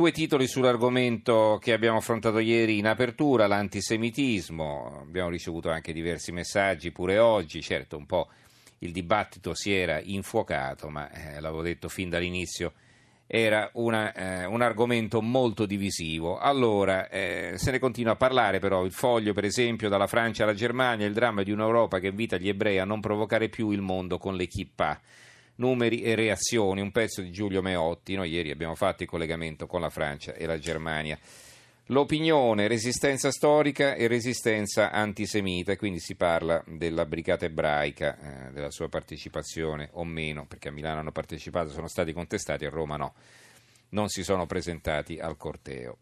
Due titoli sull'argomento che abbiamo affrontato ieri in apertura, l'antisemitismo. Abbiamo ricevuto anche diversi messaggi pure oggi, certo un po' il dibattito si era infuocato, ma eh, l'avevo detto fin dall'inizio, era una, eh, un argomento molto divisivo. Allora, eh, se ne continua a parlare però, il foglio per esempio dalla Francia alla Germania, il dramma di un'Europa che invita gli ebrei a non provocare più il mondo con le kippah numeri e reazioni, un pezzo di Giulio Meotti. Noi ieri abbiamo fatto il collegamento con la Francia e la Germania. L'opinione, resistenza storica e resistenza antisemita, quindi si parla della brigata ebraica, eh, della sua partecipazione o meno, perché a Milano hanno partecipato, sono stati contestati, a Roma no, non si sono presentati al corteo.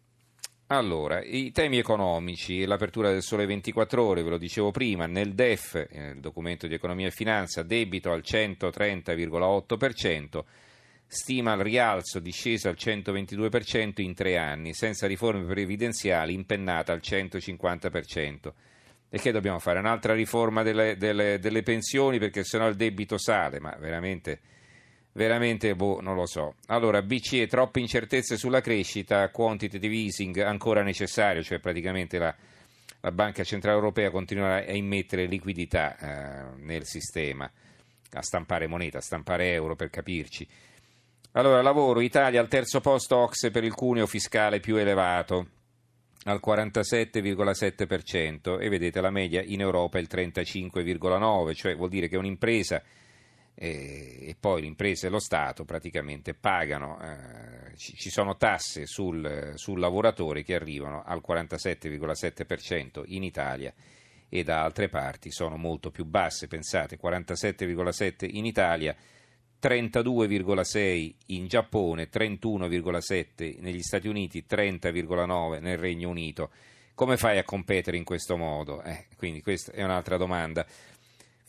Allora, i temi economici, l'apertura del sole 24 ore, ve lo dicevo prima, nel DEF, nel documento di economia e finanza, debito al 130,8%, stima il rialzo discesa al 122% in tre anni, senza riforme previdenziali impennata al 150%. E che dobbiamo fare? Un'altra riforma delle, delle, delle pensioni perché sennò il debito sale, ma veramente veramente boh, non lo so. Allora, BCE, troppe incertezze sulla crescita, quantitative easing ancora necessario, cioè praticamente la, la Banca Centrale Europea continuerà a immettere liquidità eh, nel sistema, a stampare moneta, a stampare euro per capirci. Allora, lavoro, Italia al terzo posto Ox per il cuneo fiscale più elevato, al 47,7% e vedete la media in Europa è il 35,9%, cioè vuol dire che un'impresa e, poi l'impresa e lo Stato praticamente pagano, eh, ci, sono tasse sul, sul, lavoratore che arrivano al 47,7% in Italia e da altre parti sono molto più basse, pensate 47,7% in Italia, 32,6% in Giappone, 31,7% negli Stati Uniti, 30,9% nel Regno Unito. Come fai a competere in questo modo? Eh, quindi questa è un'altra domanda.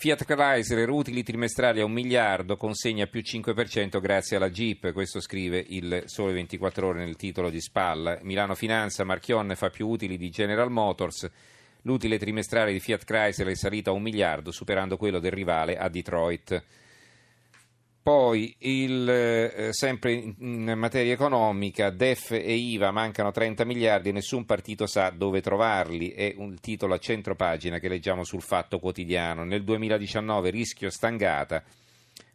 Fiat Chrysler, utili trimestrali a un miliardo, consegna più 5% grazie alla Jeep, questo scrive il Sole 24 Ore nel titolo di spalla. Milano Finanza, Marchionne fa più utili di General Motors, l'utile trimestrale di Fiat Chrysler è salito a un miliardo, superando quello del rivale a Detroit. Poi, il, eh, sempre in materia economica, DEF e IVA mancano 30 miliardi e nessun partito sa dove trovarli. È un titolo a centro pagina che leggiamo sul Fatto Quotidiano. Nel 2019 rischio stangata,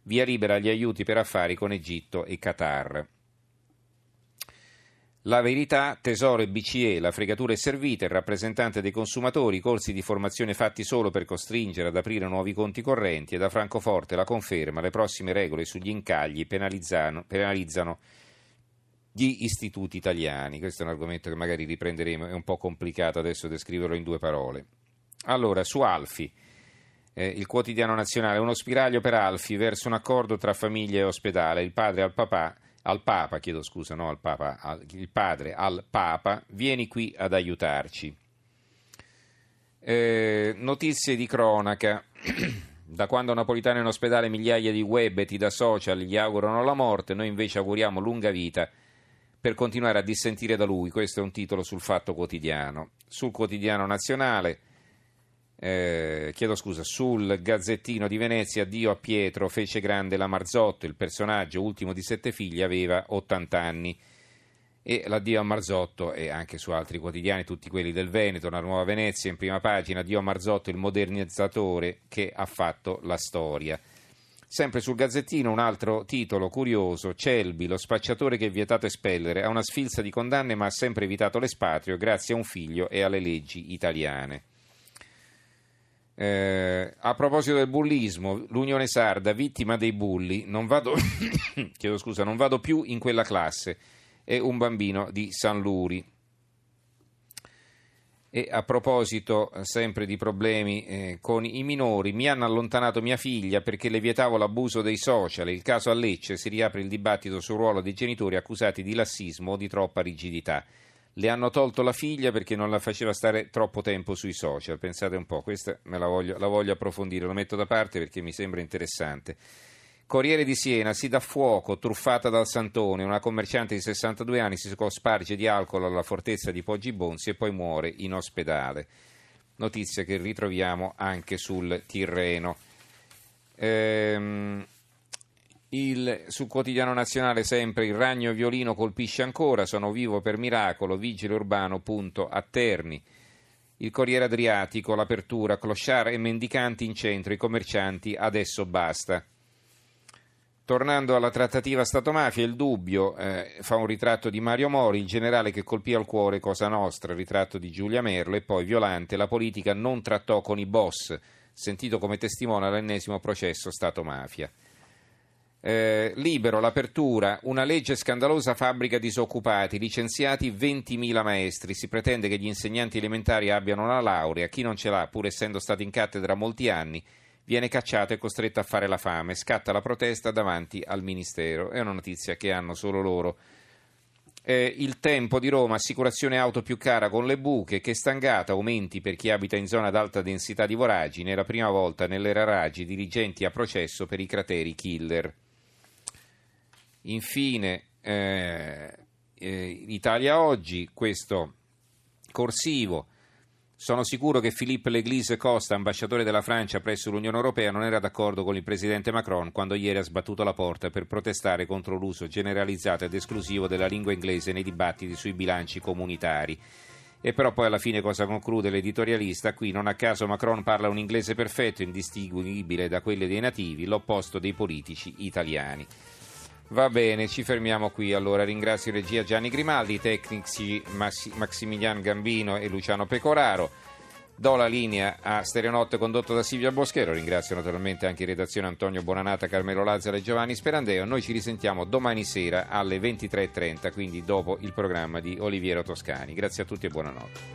via libera agli aiuti per affari con Egitto e Qatar. La verità, Tesoro e BCE, la fregatura è servita, il rappresentante dei consumatori, i corsi di formazione fatti solo per costringere ad aprire nuovi conti correnti e da Francoforte la conferma, le prossime regole sugli incagli penalizzano, gli istituti italiani. Questo è un argomento che magari riprenderemo, è un po' complicato adesso descriverlo in due parole. Allora, su Alfi. Eh, il quotidiano nazionale, uno spiraglio per Alfi verso un accordo tra famiglia e ospedale, il padre al papà al Papa, chiedo scusa, no al Papa, al, il padre al Papa, vieni qui ad aiutarci. Eh, notizie di cronaca. Da quando Napolitano è in ospedale migliaia di webeti da social gli augurano la morte, noi invece auguriamo lunga vita per continuare a dissentire da lui. Questo è un titolo sul Fatto Quotidiano. Sul Quotidiano Nazionale eh, chiedo scusa, sul Gazzettino di Venezia, Dio a Pietro fece grande la Marzotto, il personaggio ultimo di sette figli aveva 80 anni. E l'addio a Marzotto e anche su altri quotidiani, tutti quelli del Veneto, la Nuova Venezia, in prima pagina, Dio a Marzotto, il modernizzatore che ha fatto la storia. Sempre sul Gazzettino un altro titolo curioso, Celbi, lo spacciatore che è vietato espellere, ha una sfilza di condanne ma ha sempre evitato l'espatrio grazie a un figlio e alle leggi italiane. Eh, a proposito del bullismo, l'Unione Sarda, vittima dei bulli, non vado, scusa, non vado più in quella classe, è un bambino di San Luri. E a proposito sempre di problemi eh, con i minori, mi hanno allontanato mia figlia perché le vietavo l'abuso dei social. Il caso a Lecce si riapre il dibattito sul ruolo dei genitori accusati di lassismo o di troppa rigidità le hanno tolto la figlia perché non la faceva stare troppo tempo sui social. Pensate un po', questa me la voglio, la voglio approfondire, lo metto da parte perché mi sembra interessante. Corriere di Siena si dà fuoco, truffata dal Santone, una commerciante di 62 anni si sparge di alcol alla fortezza di Poggi Bonzi e poi muore in ospedale. Notizia che ritroviamo anche sul Tirreno. Ehm, Il, sul quotidiano nazionale sempre il ragno violino colpisce ancora, sono vivo per miracolo, vigile urbano punto a Terni. Il Corriere Adriatico, l'apertura, clochard e mendicanti in centro, i commercianti adesso basta. Tornando alla trattativa Stato-mafia, il dubbio eh, fa un ritratto di Mario Mori, il generale che colpì al cuore Cosa Nostra, il ritratto di Giulia Merlo e poi Violante, la politica non trattò con i boss, sentito come testimone all'ennesimo processo Stato-mafia. Eh, libero, l'apertura, una legge scandalosa fabbrica disoccupati, licenziati 20.000 maestri, si pretende che gli insegnanti elementari abbiano una laurea, chi non ce l'ha, pur essendo stati in cattedra molti anni, viene cacciato e costretto a fare la fame, scatta la protesta davanti al Ministero, è una notizia che hanno solo loro. Eh, il tempo di Roma, assicurazione auto più cara con le buche, che stangata, aumenti per chi abita in zona ad alta densità di voragine, la prima volta nell'era Raggi dirigenti a processo per i crateri killer. Infine, eh, eh, Italia Oggi, questo corsivo. Sono sicuro che Philippe Leglise Costa, ambasciatore della Francia presso l'Unione Europea, non era d'accordo con il presidente Macron quando ieri ha sbattuto la porta per protestare contro l'uso generalizzato ed esclusivo della lingua inglese nei dibattiti sui bilanci comunitari. E però poi alla fine cosa conclude l'editorialista? Qui non a caso Macron parla un inglese perfetto, indistinguibile da quelli dei nativi, l'opposto dei politici italiani. Va bene, ci fermiamo qui. Allora ringrazio in regia Gianni Grimaldi, tecnici Massimiliano Gambino e Luciano Pecoraro. Do la linea a Stereonotte condotto da Silvia Boschero. Ringrazio naturalmente anche in redazione Antonio Bonanata, Carmelo Lazzaro e Giovanni Sperandeo. Noi ci risentiamo domani sera alle 23.30, quindi dopo il programma di Oliviero Toscani. Grazie a tutti e buonanotte.